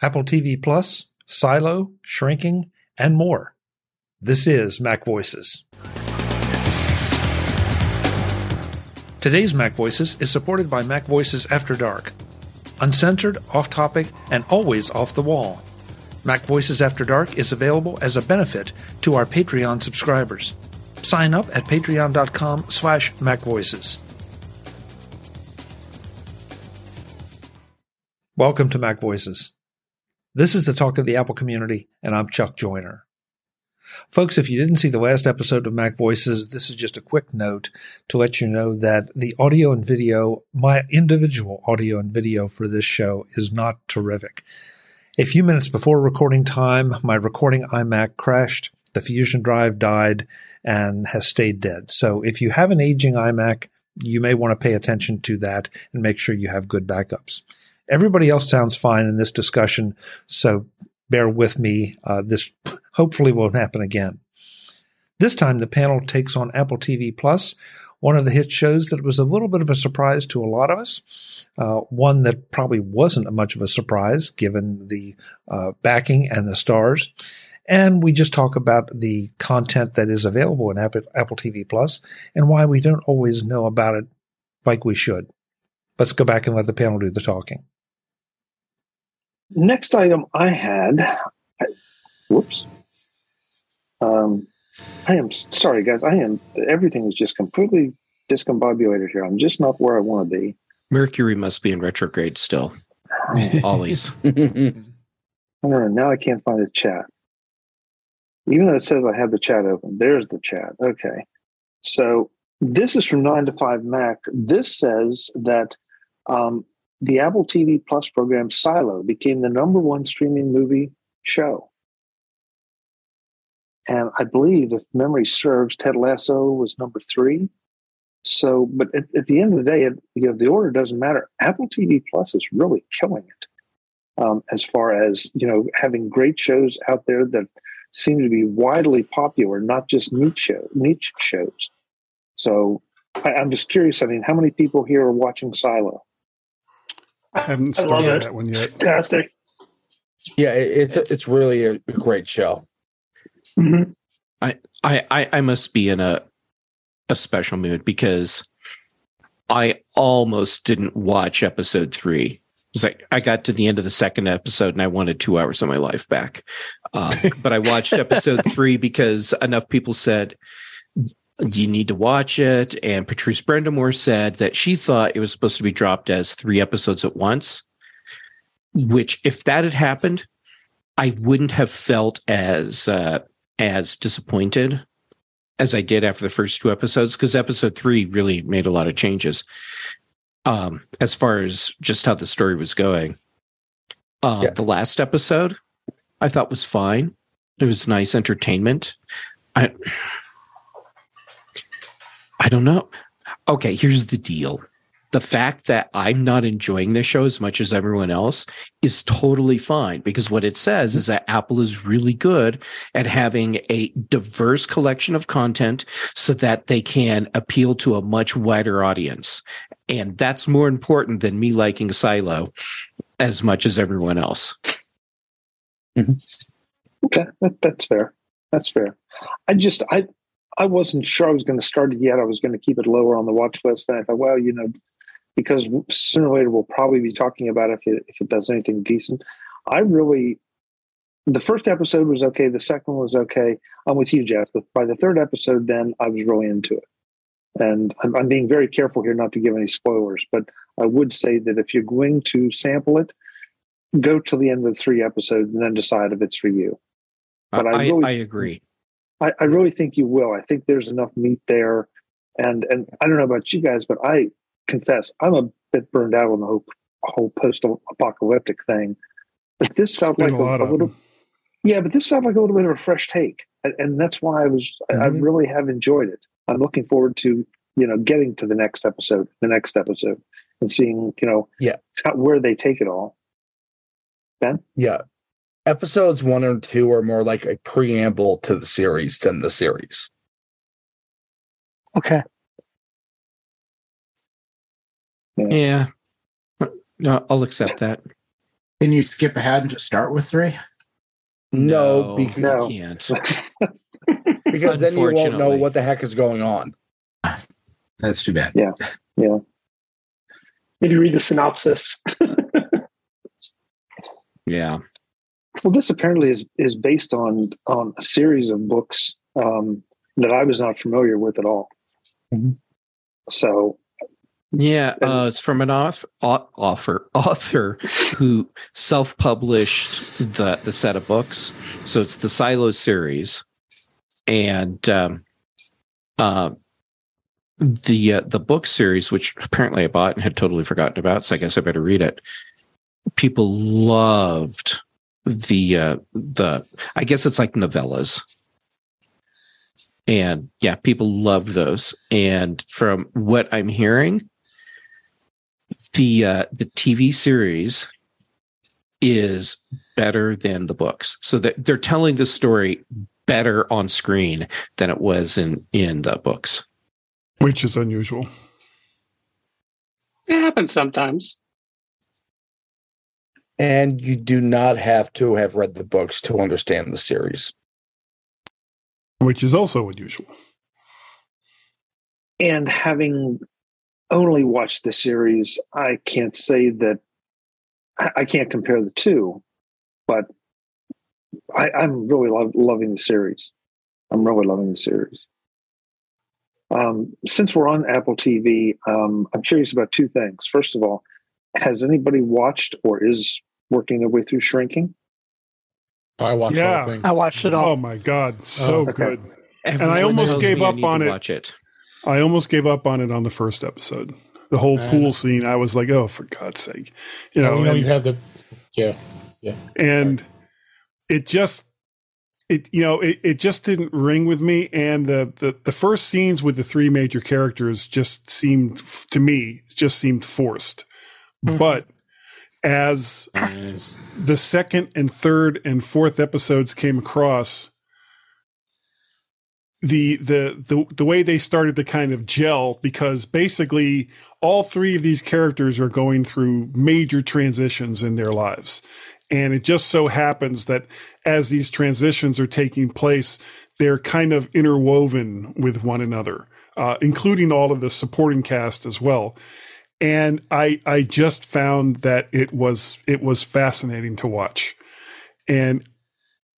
Apple TV Plus, Silo, Shrinking, and more. This is Mac Voices. Today's Mac Voices is supported by Mac Voices After Dark. Uncensored, off topic, and always off the wall. Mac Voices After Dark is available as a benefit to our Patreon subscribers. Sign up at patreon.com slash macvoices. Welcome to Mac Voices. This is the talk of the Apple community, and I'm Chuck Joiner. Folks, if you didn't see the last episode of Mac Voices, this is just a quick note to let you know that the audio and video, my individual audio and video for this show is not terrific. A few minutes before recording time, my recording iMac crashed, the Fusion drive died, and has stayed dead. So if you have an aging iMac, you may want to pay attention to that and make sure you have good backups. Everybody else sounds fine in this discussion, so bear with me. Uh, this hopefully won't happen again. This time, the panel takes on Apple TV Plus, one of the hit shows that was a little bit of a surprise to a lot of us. Uh, one that probably wasn't much of a surprise given the uh, backing and the stars. And we just talk about the content that is available in Apple, Apple TV Plus and why we don't always know about it like we should. Let's go back and let the panel do the talking. Next item I had, I, whoops. Um, I am sorry, guys. I am everything is just completely discombobulated here. I'm just not where I want to be. Mercury must be in retrograde still. Always. Know. Now I can't find the chat. Even though it says I have the chat open, there's the chat. Okay. So this is from 9 to 5 Mac. This says that um, the Apple TV Plus program Silo became the number one streaming movie show. And I believe, if memory serves, Ted Lasso was number three. So, but at, at the end of the day, it, you know, the order doesn't matter. Apple TV Plus is really killing it um, as far as you know, having great shows out there that seem to be widely popular, not just niche show, niche shows. So, I, I'm just curious. I mean, how many people here are watching Silo? I haven't started that one yet. Fantastic. Yeah, it, it's it's really a great show. Mm-hmm. I, I I must be in a a special mood because I almost didn't watch episode three. It's like I got to the end of the second episode and I wanted two hours of my life back. Uh, but I watched episode three because enough people said you need to watch it. And Patrice Brend'amour said that she thought it was supposed to be dropped as three episodes at once, which if that had happened, I wouldn't have felt as uh, as disappointed as I did after the first two episodes because episode three really made a lot of changes um, as far as just how the story was going. Uh, yeah. The last episode I thought was fine. It was nice entertainment. I I don't know. Okay, here's the deal. The fact that I'm not enjoying this show as much as everyone else is totally fine because what it says is that Apple is really good at having a diverse collection of content so that they can appeal to a much wider audience. And that's more important than me liking Silo as much as everyone else. Mm-hmm. Okay, that, that's fair. That's fair. I just I I wasn't sure I was going to start it yet. I was going to keep it lower on the watch list. And I thought, well, you know, because sooner or later we'll probably be talking about if it, if it does anything decent. I really, the first episode was okay. The second one was okay. I'm with you, Jeff. By the third episode, then I was really into it. And I'm, I'm being very careful here not to give any spoilers, but I would say that if you're going to sample it, go to the end of the three episodes and then decide if it's for you. But I, I, really, I agree. I, I really think you will. I think there's enough meat there. And and I don't know about you guys, but I confess I'm a bit burned out on the whole, whole post-apocalyptic thing. But this felt like a, a, a little, yeah. But this felt like a little bit of a fresh take, and, and that's why I was. Mm-hmm. I really have enjoyed it. I'm looking forward to you know getting to the next episode, the next episode, and seeing you know yeah where they take it all. Ben, yeah, episodes one and two are more like a preamble to the series than the series. Okay. Yeah. No, I'll accept that. Can you skip ahead and just start with three? No, No, because, No. you can't. because then you won't know what the heck is going on. That's too bad. Yeah. Yeah. Maybe read the synopsis. Yeah. Well, this apparently is is based on on a series of books um, that I was not familiar with at all. Mhm. So Yeah, uh, it's from an auth- au- author author who self-published the the set of books. So it's the Silo series, and um, uh, the uh, the book series, which apparently I bought and had totally forgotten about. So I guess I better read it. People loved the uh, the. I guess it's like novellas. And yeah, people love those. And from what I'm hearing, the uh, the TV series is better than the books. So that they're telling the story better on screen than it was in in the books. which is unusual. It happens sometimes. And you do not have to have read the books to understand the series. Which is also unusual. and having only watched the series, I can't say that I I can't compare the two, but I, I'm really lo- loving the series. I'm really loving the series. Um, since we're on Apple TV, um, I'm curious about two things. First of all, has anybody watched or is working their way through Shrinking? I watched the Yeah. whole thing. I watched it all. Oh my god, so okay. good. Everyone I almost gave up on it. Watch it. I almost gave up on it on the first episode. The whole pool scene, I was like, "Oh, for God's sake!" You know, you know, and- you have the yeah. Yeah, and it just it you know it, it just didn't ring with me and the, the the first scenes with the three major characters just seemed to me just seemed forced Mhm. but as Yes. the second and third and fourth episodes came across the the the the way they started to kind of gel because basically all three of these characters are going through major transitions in their lives and it just so happens that as these transitions are taking place they're kind of interwoven with one another uh, including all of the supporting cast as well and i i just found that it was it was fascinating to watch. And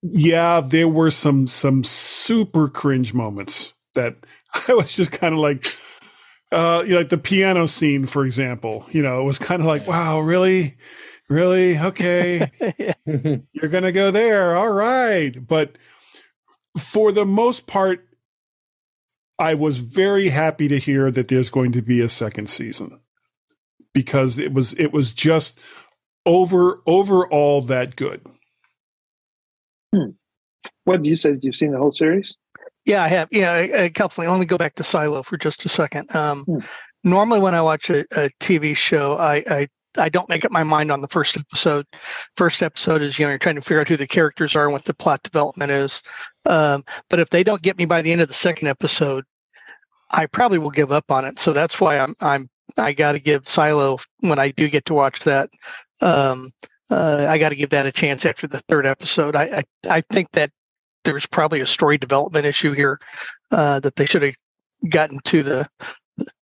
yeah there were some some super cringe moments that i was just kind of like uh you know, like the piano scene for example you know it was kind of like wow really? Really? Okay. You're gonna go there. All right. But for the most part i was very happy to hear that there's going to be a second season because it was it was just over overall that good What did you said? You've seen the whole series? Yeah, I have. Yeah, a, a couple. Let me go back to Silo for just a second. Um, Hmm. Normally, when I watch a, a TV show, I, I I don't make up my mind on the first episode. First episode is you know you're trying to figure out who the characters are and what the plot development is. Um, but if they don't get me by the end of the second episode, I probably will give up on it. So that's why I'm I'm I got to give Silo when I do get to watch that. Um, uh, I got to give that a chance after the third episode. I I, I think that there's probably a story development issue here uh, that they should have gotten to the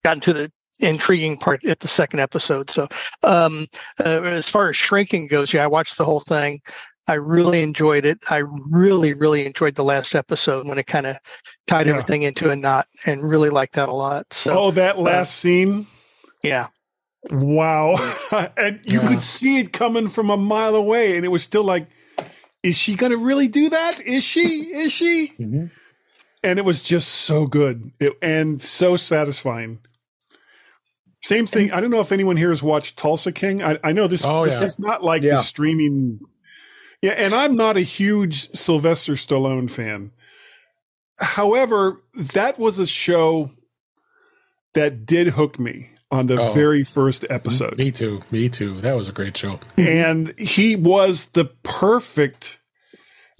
gotten to the intriguing part at the second episode. So um, uh, as far as shrinking goes, yeah, I watched the whole thing. I really enjoyed it. I really, really enjoyed the last episode when it kind of tied Yeah. everything into a knot, and really liked that a lot. So oh that last scene yeah, Wow. and you Yeah. could see it coming from a mile away. And it was still like, is she going to really do that? Is she? Is she? Mhm. And it was just so good it, and so satisfying. Same thing. I don't know if anyone here has watched Tulsa King. I, I know this, Oh, this yeah. is not like Yeah. the streaming. Yeah. And I'm not a huge Sylvester Stallone fan. However, that was a show that did hook me on the Oh. very first episode. Me too. Me too. That was a great show. and he was the perfect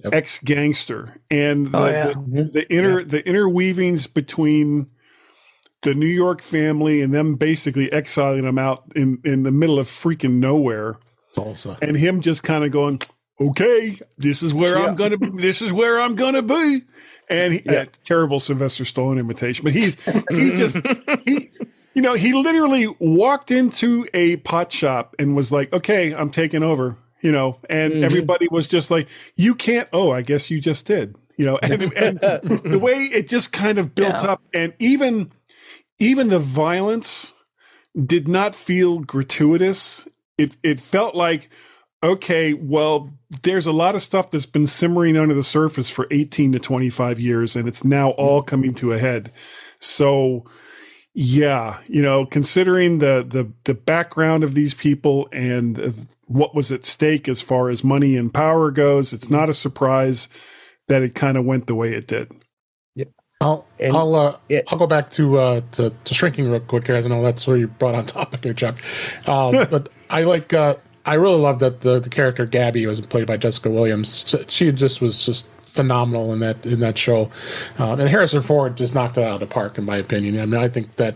Yep. ex gangster, and the, Oh, yeah. the, the inner the interweavings between the New York family and them basically exiling him out in in the middle of freaking nowhere Tulsa. and him just kind of going, "Okay, this is where Yeah. I'm gonna. be This is where I'm gonna be." And he, Yeah. uh, terrible Sylvester Stallone imitation, but he's he just he, you know, he literally walked into a pot shop and was like, "Okay, I'm taking over," you know, and Mhm. everybody was just like, "You can't." Oh, I guess you just did, you know, and, and the way it just kind of built Yeah. up, and even even the violence did not feel gratuitous. It it felt like okay, well, there's a lot of stuff that's been simmering under the surface for 18 to 25 years, and it's now all coming to a head. So, yeah, you know, considering the the the background of these people and uh, what was at stake as far as money and power goes, it's not a surprise that it kind of went the way it did. Yeah, I'll And- I'll uh, yeah. I'll go back to, uh, to to shrinking real quick, guys. I know that's where you brought on topic here, Chuck. Um, but I like uh, I really love that the, the character Gabby was played by Jessica Williams. She just was just phenomenal in that in that show, um, and Harrison Ford just knocked it out of the park, in my opinion. I mean, I think that,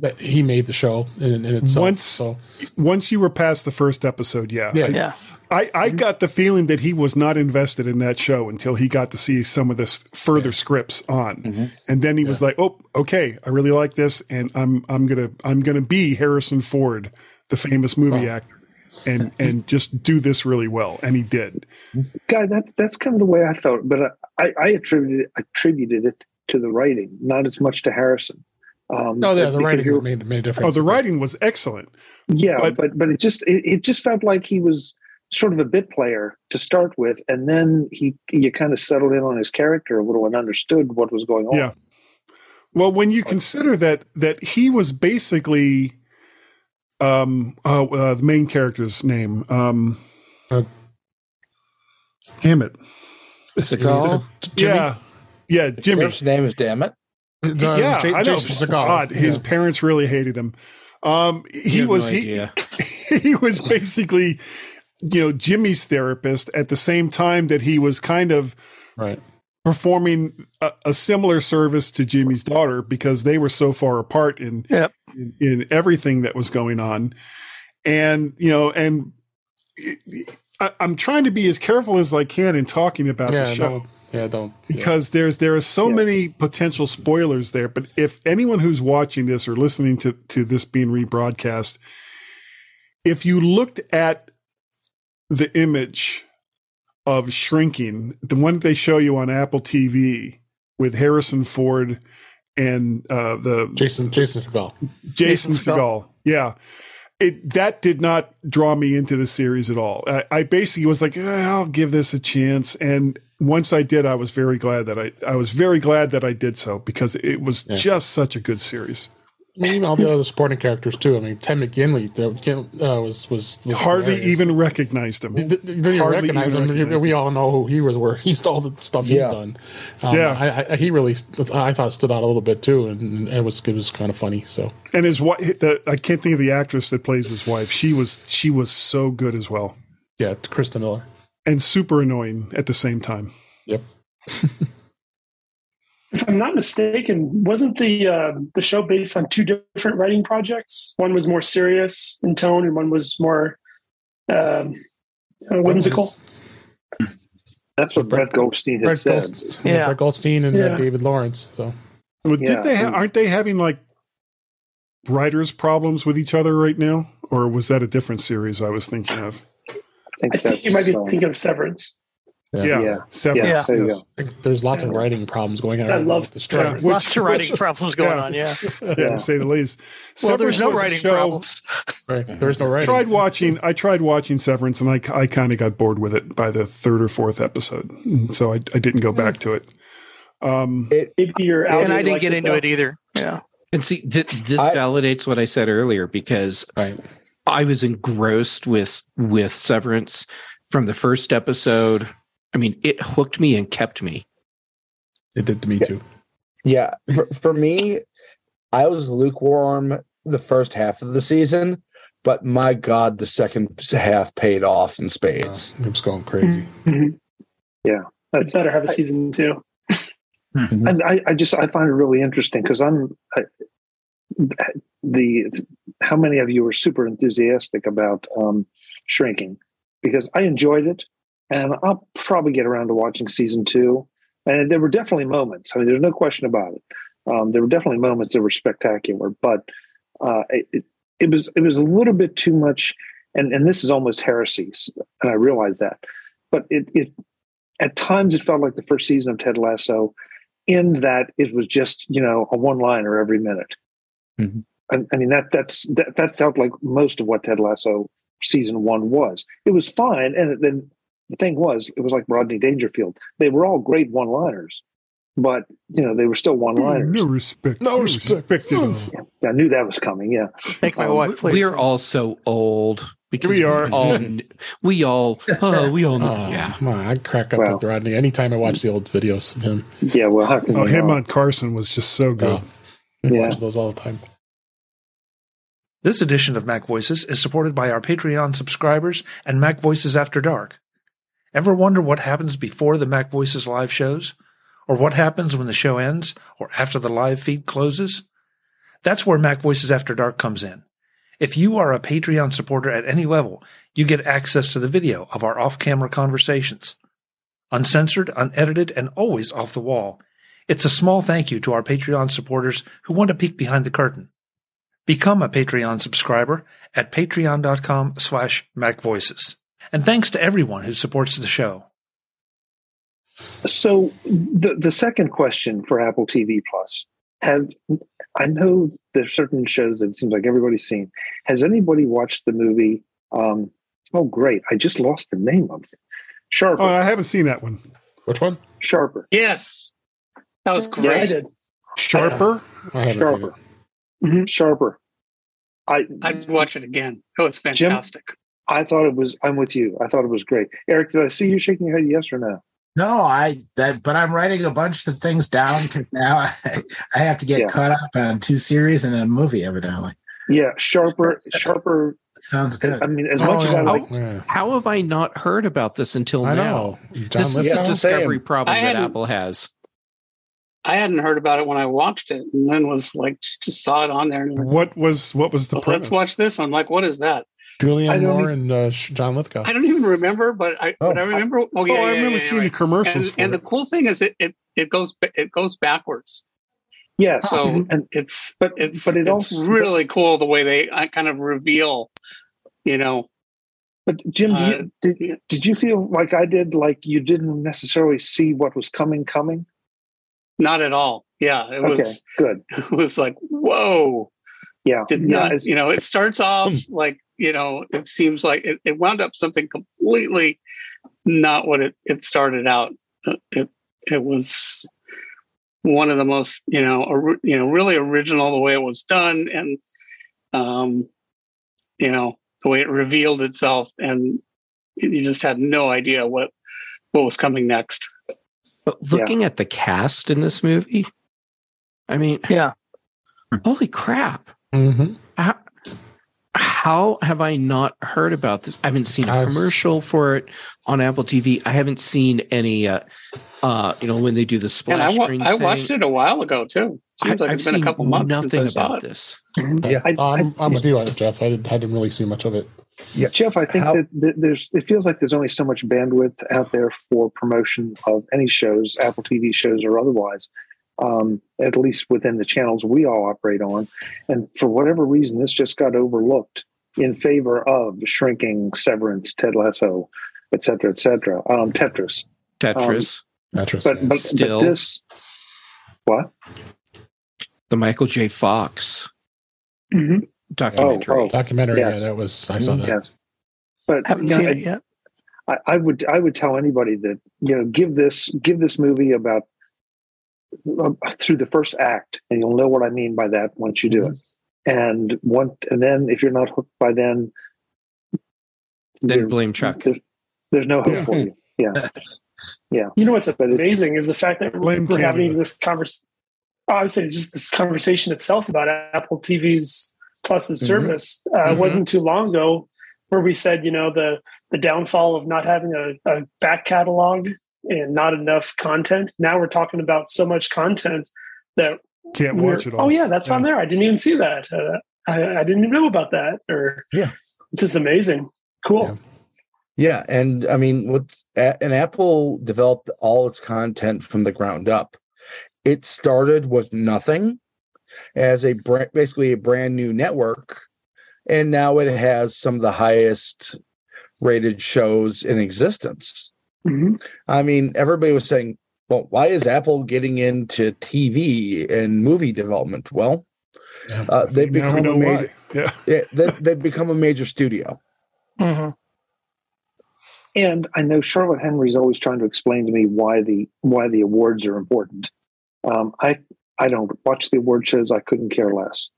that he made the show in, in itself. Once- so Once you were past the first episode, yeah, Yeah. Yeah. I, I got the feeling that he was not invested in that show until he got to see some of the s- further scripts on, and then he was like, "Oh, okay, I really like this, and I'm I'm gonna I'm gonna be Harrison Ford, the famous movie actor, and and just do this really well." And he did. guy that that's kind of the way i felt but i i attributed attributed it to the writing not as much to harrison um no, yeah, the writing made made a difference. Oh, the writing was excellent. yeah but- but but, it just it, it just felt like he was sort of a bit player to start with and then he you kind of settled in on his character a little and understood what was going on Yeah. Well, when you consider that that he was basically, um, uh, uh the main character's name, um, Uh, damn it, Seagal? yeah, yeah, Jimmy. His name is damn it. The- yeah, Ja- I know. Jason Segel. God, his Yeah. parents really hated him. Um, he was no he, he was basically, you know, Jimmy's therapist at the same time that he was kind of right. Performing a, a similar service to Jimmy's daughter because they were so far apart in, Yep. in in everything that was going on, and you know, and I, I'm trying to be as careful as I can in talking about Yeah, the show yeah, don't. yeah. because there's there are so Yeah. many potential spoilers there. But if anyone who's watching this or listening to to this being rebroadcast, if you looked at the image of shrinking, the one they show you on Apple TV with Harrison Ford and uh, the Jason Jason Segel. Jason Jason Segel. Yeah. It that did not draw me into the series at all. I, I basically was like, "Eh, I'll give this a chance. And once I did, I was very glad that I I was very glad that I did so because it was Yeah. just such a good series. I mean, even all the other supporting characters too. I mean, Tim McGinley uh, was, was was Hardly hilarious. even recognized him. You didn't hardly recognize even him. recognize we all know who he was. Where he's all the stuff he's done. Um, Yeah. I, I, he really, I thought stood out a little bit too, and, it was it was kind of funny. So And his wife, the, I can't think of the actress that plays his wife. She was she was so good as well, yeah, Christa Miller. and super annoying at the same time. Yep. If I'm not mistaken, wasn't the uh, the show based on two different writing projects? One was more serious in tone, and one was more um, uh, whimsical. that's what brett goldstein had Brett, said Goldstein, Yeah. Brett Goldstein and uh, David Lawrence. So Well, Yeah. did they ha- aren't they having like writers problems with each other right now, or was that a different series I was thinking of? I think you might be um, thinking of Severance. Yeah, Yeah. Severance. Yeah, yes. There's lots of writing problems going on. I love the strike. Yeah. Which- Lots of writing which- problems going yeah. on. Yeah. yeah, Yeah. to say the least. Well, there's no writing show- problems. Right. There's no writing. Tried watching. I tried watching Severance, and I, I kind of got bored with it by the third or fourth episode, so I, I didn't go back to it. Um, Maybe you're out. And I didn't like get into though. it either. Yeah. And see, th- this I- validates what I said earlier because Right. I was engrossed with with Severance from the first episode. I mean, it hooked me and kept me. It did to me too. Yeah, for, for me, I was lukewarm the first half of the season, but my God, the second half paid off in Uh, spades. it was going crazy. Mhm. Yeah. It's better have a season two. and I, I just I find it really interesting because I'm I, the how many of you are super enthusiastic about um, Shrinking because I enjoyed it, and I'll probably get around to watching season two. And there were definitely moments. I mean, there's no question about it. Um, there were definitely moments that were spectacular, but uh, it, it was it was a little bit too much. And and this is almost heresy, and I realize that. But it it at times it felt like the first season of Ted Lasso, in that it was just you know a one liner every minute. Mm-hmm. I, I mean that that's that, that felt like most of what Ted Lasso season one was. It was fine, and then the thing was, it was like Rodney Dangerfield. They were all great one liners, but you know they were still one liners. No respect. No, respect. respect yeah, I knew that was coming. Yeah, take my um, wife. Please. We are all so old. Because we are. all, we all, oh, we all know. Oh, yeah, I crack up well, with Rodney anytime I watch the old videos of him. Yeah, well, oh, him on Carson was just so good. Oh, yeah, watch those all the time. This edition of Mac Voices is supported by our Patreon subscribers and Mac Voices After Dark. Ever wonder what happens before the Mac Voices live shows? Or what happens when the show ends or after the live feed closes? That's where Mac Voices After Dark comes in. If you are a Patreon supporter at any level, you get access to the video of our off-camera conversations. Uncensored, unedited, and always off the wall. It's a small thank you to our Patreon supporters who want to peek behind the curtain. Become a Patreon subscriber at patreon.com slash macvoices. And thanks to everyone who supports the show. So the the second question for Apple TV Plus have I know there's certain shows that it seems like everybody's seen. Has anybody watched the movie? Um, oh, great! I just lost the name of it. Sharper. Oh, I haven't seen that one. Which one? Sharper. Yes, that was great. Yeah, I did. Sharper. I Sharper. Mm-hmm. Sharper. I I'd watch it again. Oh, it's fantastic. Jim, I thought it was. I'm with you. I thought it was great. Eric, did I see you shaking your head? Yes or no? No, I. That, but I'm writing a bunch of things down because now I, I have to get yeah. caught up on two series and a movie evidently. Yeah, sharper, sharper. Sounds good. I mean, as oh, much yeah. as I like. How, how, have I not heard about this until I now? Know. This is a discovery problem that Apple has. I hadn't heard about it when I watched it, and then was like, just saw it on there. And what was what was the? Well, let's watch this. I'm like, what is that? Julianne Moore even, and uh, John Lithgow. I don't even remember, but I, oh, but I remember. Oh, oh yeah, oh, I yeah, remember yeah, seeing right. the commercials. And, and the cool thing is, it, it it goes it goes backwards. Yes, so mm-hmm. and it's but it's but it it's also, really cool the way they uh, kind of reveal, you know. But Jim, uh, you, did did you feel like I did? Like you didn't necessarily see what was coming coming? Not at all. Yeah, it okay, was good. It was like whoa. Yeah, did yeah, not. You know, it starts off hmm. like you know. It seems like it, it wound up something completely not what it it started out. Uh, it it was one of the most you know or, you know really original the way it was done and um you know the way it revealed itself and you just had no idea what what was coming next but looking yeah. at the cast in this movie, I mean, yeah, holy crap! Mm-hmm. How, how, have I not heard about this? I haven't seen a I've, commercial for it on Apple TV. I haven't seen any. Uh, uh, you know, when they do the splash I, screen. I watched it a while ago too. Seems I, like it's been a couple months nothing since I about saw this. Mm-hmm. Yeah, I, I'm, I'm with you, Jeff. I didn't, I didn't really see much of it. Yeah, Jeff, I think How, that there's it feels like there's only so much bandwidth out there for promotion of any shows, Apple TV shows or otherwise, um, at least within the channels we all operate on. And for whatever reason, this just got overlooked in favor of shrinking Severance, Ted Lasso, et cetera, et cetera. Um, Tetris. Tetris. Um, Tetris. But, but, Still. But this, what? The Michael J. Fox. Mm-hmm documentary. Oh, oh, documentary. yes. Yeah, that was I saw that. Yes, but haven't seen know, it yet. I, I, would I would tell anybody that you know give this give this movie about through the first act, and you'll know what I mean by that once you do mm-hmm. it. And one, and then if you're not hooked by then, then blame Chuck. There's, there's no hope yeah. for you. Yeah, yeah. You know what's amazing is the fact that we're, we're having this conversation. I would say just this conversation itself about Apple TV's Plus's mm-hmm. service uh, mm-hmm. wasn't too long ago, where we said, you know, the the downfall of not having a, a back catalog and not enough content. Now we're talking about so much content that can't watch it all. Oh yeah, that's yeah. on there. I didn't even see that. Uh, I, I, didn't even know about that. Or yeah, it's just amazing. Cool. Yeah, and I mean, what and Apple developed all its content from the ground up. It started with nothing as a brand, basically a brand new network, and now it has some of the highest rated shows in existence. Mm-hmm. I mean, everybody was saying, "Well, why is Apple getting into TV and movie development?" Well, Yeah. uh, they've Now we become a major. Yeah. yeah, they, they've become a major studio. hmm And I know Charlotte Henry's always trying to explain to me why the why the awards are important. Um, I I don't watch the award shows. I couldn't care less.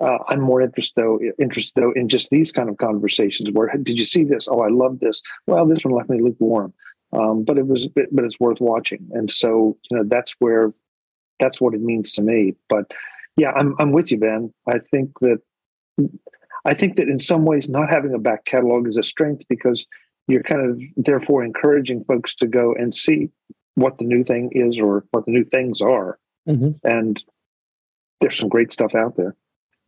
Uh, I'm more interested though interested though in just these kind of conversations. Where did you see this? Oh, I love this. Well, this one left me lukewarm, um, but it was but it's worth watching. And so you know that's where that's what it means to me. But yeah, I'm I'm with you, Ben. I think that I think that in some ways, not having a back catalog is a strength because you're kind of therefore encouraging folks to go and see what the new thing is or what the new things are. Mhm. And there's some great stuff out there.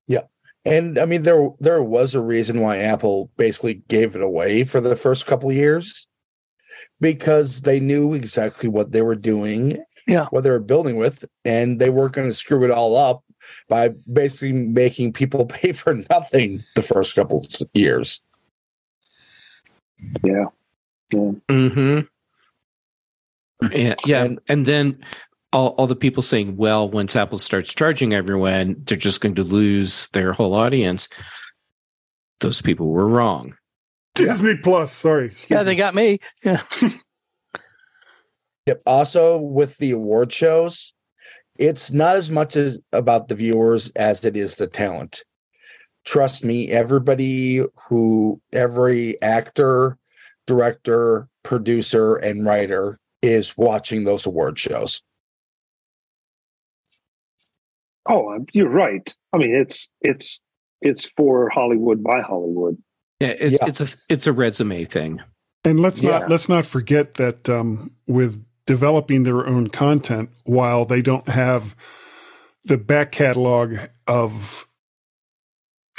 Yeah. And I mean, there there was a reason why Apple basically gave it away for the first couple of years, because they knew exactly what they were doing, Yeah. what they were building with, and they weren't going to screw it all up by basically making people pay for nothing the first couple of years. Yeah. Yeah. Mm-hmm. Yeah, yeah, And- and, then all, all the people saying, "Well, once Apple starts charging everyone, they're just going to lose their whole audience." Those people were wrong. Disney Plus. Sorry. Excuse Yeah, me. they got me. Yeah. Yep. Also, with the award shows, it's not as much as about the viewers as it is the talent. Trust me, everybody who, every actor, director, producer, and writer is watching those award shows. Oh, you're right. I mean, it's it's it's for Hollywood by Hollywood. Yeah, it's Yeah. it's a it's a resume thing. And let's Yeah. not let's not forget that um, with developing their own content, while they don't have the back catalog of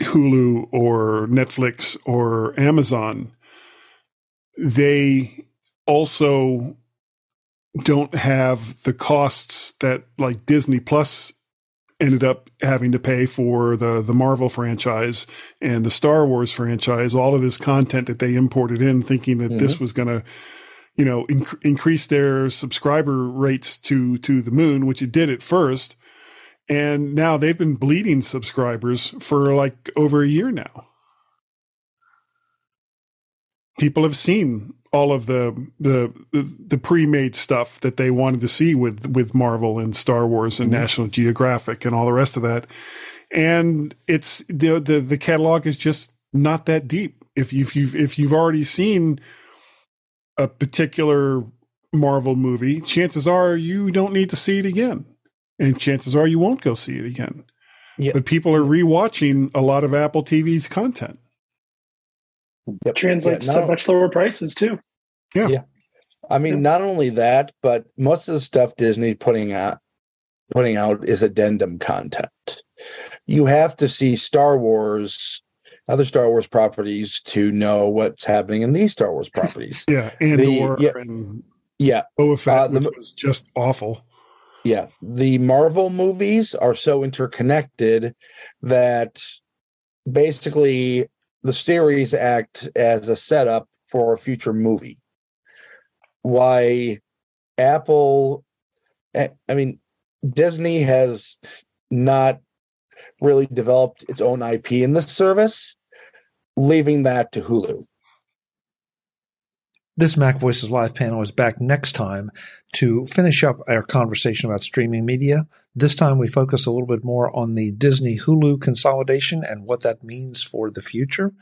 Hulu or Netflix or Amazon, they also don't have the costs that like Disney Plus ended up having to pay for the the Marvel franchise and the Star Wars franchise, all of this content that they imported in, thinking that this mm-hmm. was going to, you know, inc- increase their subscriber rates to to the moon, which it did at first, and now they've been bleeding subscribers for like over a year now. People have seen all of the the the, pre-made stuff that they wanted to see with with Marvel and Star Wars and Mhm. National Geographic and all the rest of that and it's the the the catalog is just not that deep. If you've you've if you've already seen a particular Marvel movie, chances are you don't need to see it again, and chances are you won't go see it again. Yeah. But people are rewatching a lot of Apple TV's content. Yep. Translates Yeah, to much lower prices too. Yeah. yeah. I mean, not only that, but most of the stuff Disney putting out putting out is addendum content. You have to see Star Wars, other Star Wars properties to know what's happening in these Star Wars properties. Yeah, and The- or yeah. and yeah, Boba Fett, Uh, the which was just awful. yeah. The Marvel movies are so interconnected that basically the series act as a setup for a future movie. Why Apple, I I mean, Disney has not really developed its own IP in this service, leaving that to Hulu. This Mac Voices Live panel is back next time to finish up our conversation about streaming media. This time we focus a little bit more on the Disney Hulu consolidation and what that means for the future,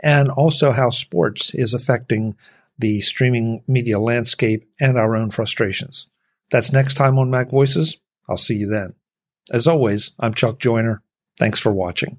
and also how sports is affecting the streaming media landscape and our own frustrations. That's next time on Mac Voices. I'll see you then. As always, I'm Chuck Joiner. Thanks for watching.